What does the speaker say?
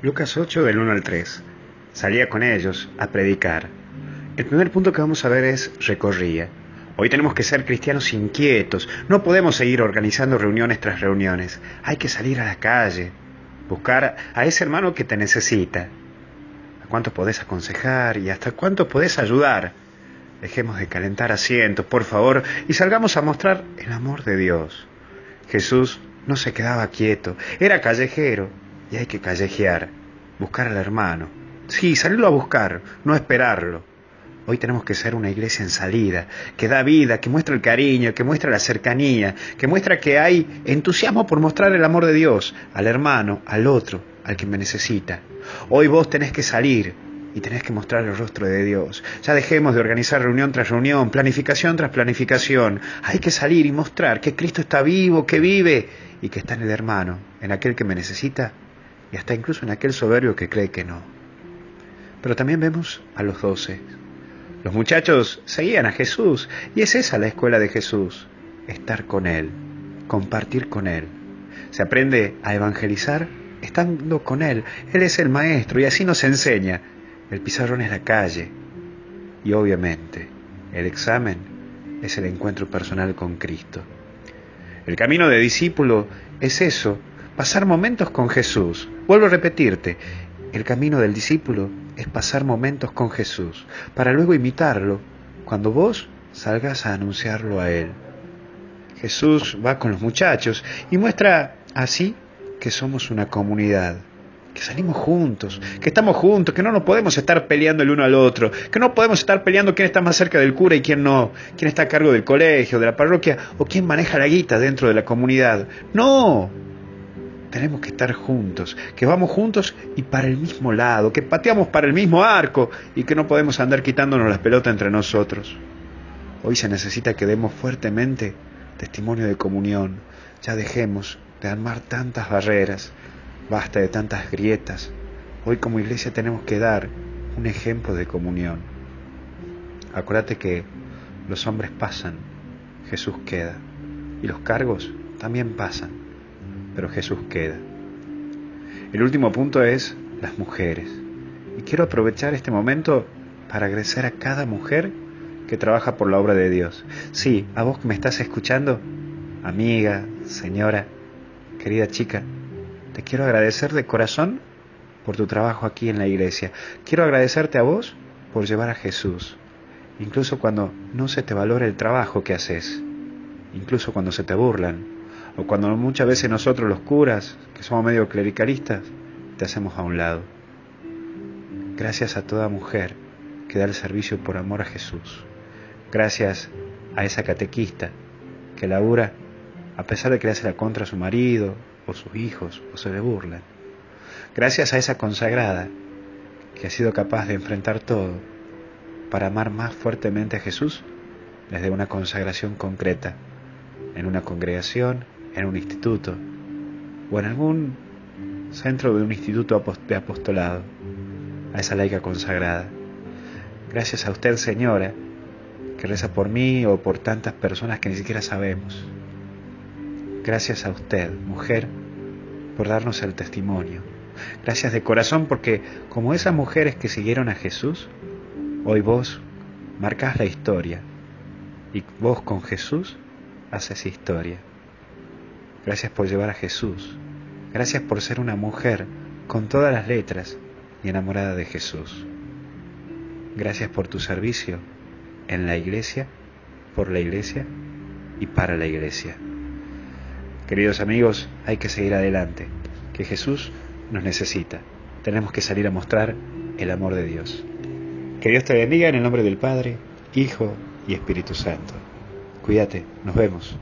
Lucas 8 del 1 al 3. Salía con ellos a predicar. El primer punto que vamos a ver es recorría. Hoy tenemos que ser cristianos inquietos. No podemos seguir organizando reuniones tras reuniones. Hay que salir a la calle, buscar a ese hermano que te necesita. ¿A cuánto podés aconsejar y hasta cuánto podés ayudar? Dejemos de calentar asientos, por favor, y salgamos a mostrar el amor de Dios. Jesús no se quedaba quieto, era callejero, y hay que callejear, buscar al hermano. Sí, salirlo a buscar, no esperarlo. Hoy tenemos que ser una iglesia en salida, que da vida, que muestra el cariño, que muestra la cercanía, que muestra que hay entusiasmo por mostrar el amor de Dios al hermano, al otro, al que me necesita. Hoy vos tenés que salir y tenés que mostrar el rostro de Dios. Ya dejemos de organizar reunión tras reunión, planificación tras planificación. Hay que salir y mostrar que Cristo está vivo, que vive y que está en el hermano, en aquel que me necesita y hasta incluso en aquel soberbio que cree que no. Pero también vemos a los doce. Los muchachos seguían a Jesús y es esa la escuela de Jesús, estar con Él, compartir con Él. Se aprende a evangelizar estando con Él. Él es el maestro y así nos enseña. El pizarrón es la calle y obviamente el examen es el encuentro personal con Cristo. El camino de discípulo es eso, pasar momentos con Jesús. Vuelvo a repetirte, el camino del discípulo es pasar momentos con Jesús, para luego imitarlo cuando vos salgas a anunciarlo a Él. Jesús va con los muchachos y muestra así que somos una comunidad, que salimos juntos, que estamos juntos, que no nos podemos estar peleando el uno al otro, que no podemos estar peleando quién está más cerca del cura y quién no, quién está a cargo del colegio, de la parroquia o quién maneja la guita dentro de la comunidad. No, tenemos que estar juntos, que vamos juntos y para el mismo lado, que pateamos para el mismo arco y que no podemos andar quitándonos las pelotas entre nosotros. Hoy se necesita que demos fuertemente testimonio de comunión. Ya dejemos de armar tantas barreras, basta de tantas grietas. Hoy como iglesia tenemos que dar un ejemplo de comunión. Acuérdate que los hombres pasan, Jesús queda, y los cargos también pasan pero Jesús queda. El último punto es las mujeres. Y quiero aprovechar este momento para agradecer a cada mujer que trabaja por la obra de Dios. Sí, a vos que me estás escuchando, amiga, señora, querida chica, te quiero agradecer de corazón por tu trabajo aquí en la iglesia. Quiero agradecerte a vos por llevar a Jesús, incluso cuando no se te valora el trabajo que haces, incluso cuando se te burlan, o cuando muchas veces nosotros los curas, que somos medio clericalistas, te hacemos a un lado. Gracias a toda mujer que da el servicio por amor a Jesús. Gracias a esa catequista que labura a pesar de que le hace la contra a su marido o sus hijos o se le burlan. Gracias a esa consagrada que ha sido capaz de enfrentar todo para amar más fuertemente a Jesús desde una consagración concreta en una congregación en un instituto o en algún centro de un instituto de apostolado, a esa laica consagrada. Gracias a usted, señora, que reza por mí o por tantas personas que ni siquiera sabemos. Gracias a usted, mujer, por darnos el testimonio. Gracias de corazón porque como esas mujeres que siguieron a Jesús, hoy vos marcás la historia y vos con Jesús haces historia. Gracias por llevar a Jesús. Gracias por ser una mujer con todas las letras y enamorada de Jesús. Gracias por tu servicio en la iglesia, por la iglesia y para la iglesia. Queridos amigos, hay que seguir adelante, que Jesús nos necesita. Tenemos que salir a mostrar el amor de Dios. Que Dios te bendiga en el nombre del Padre, Hijo y Espíritu Santo. Cuídate, nos vemos.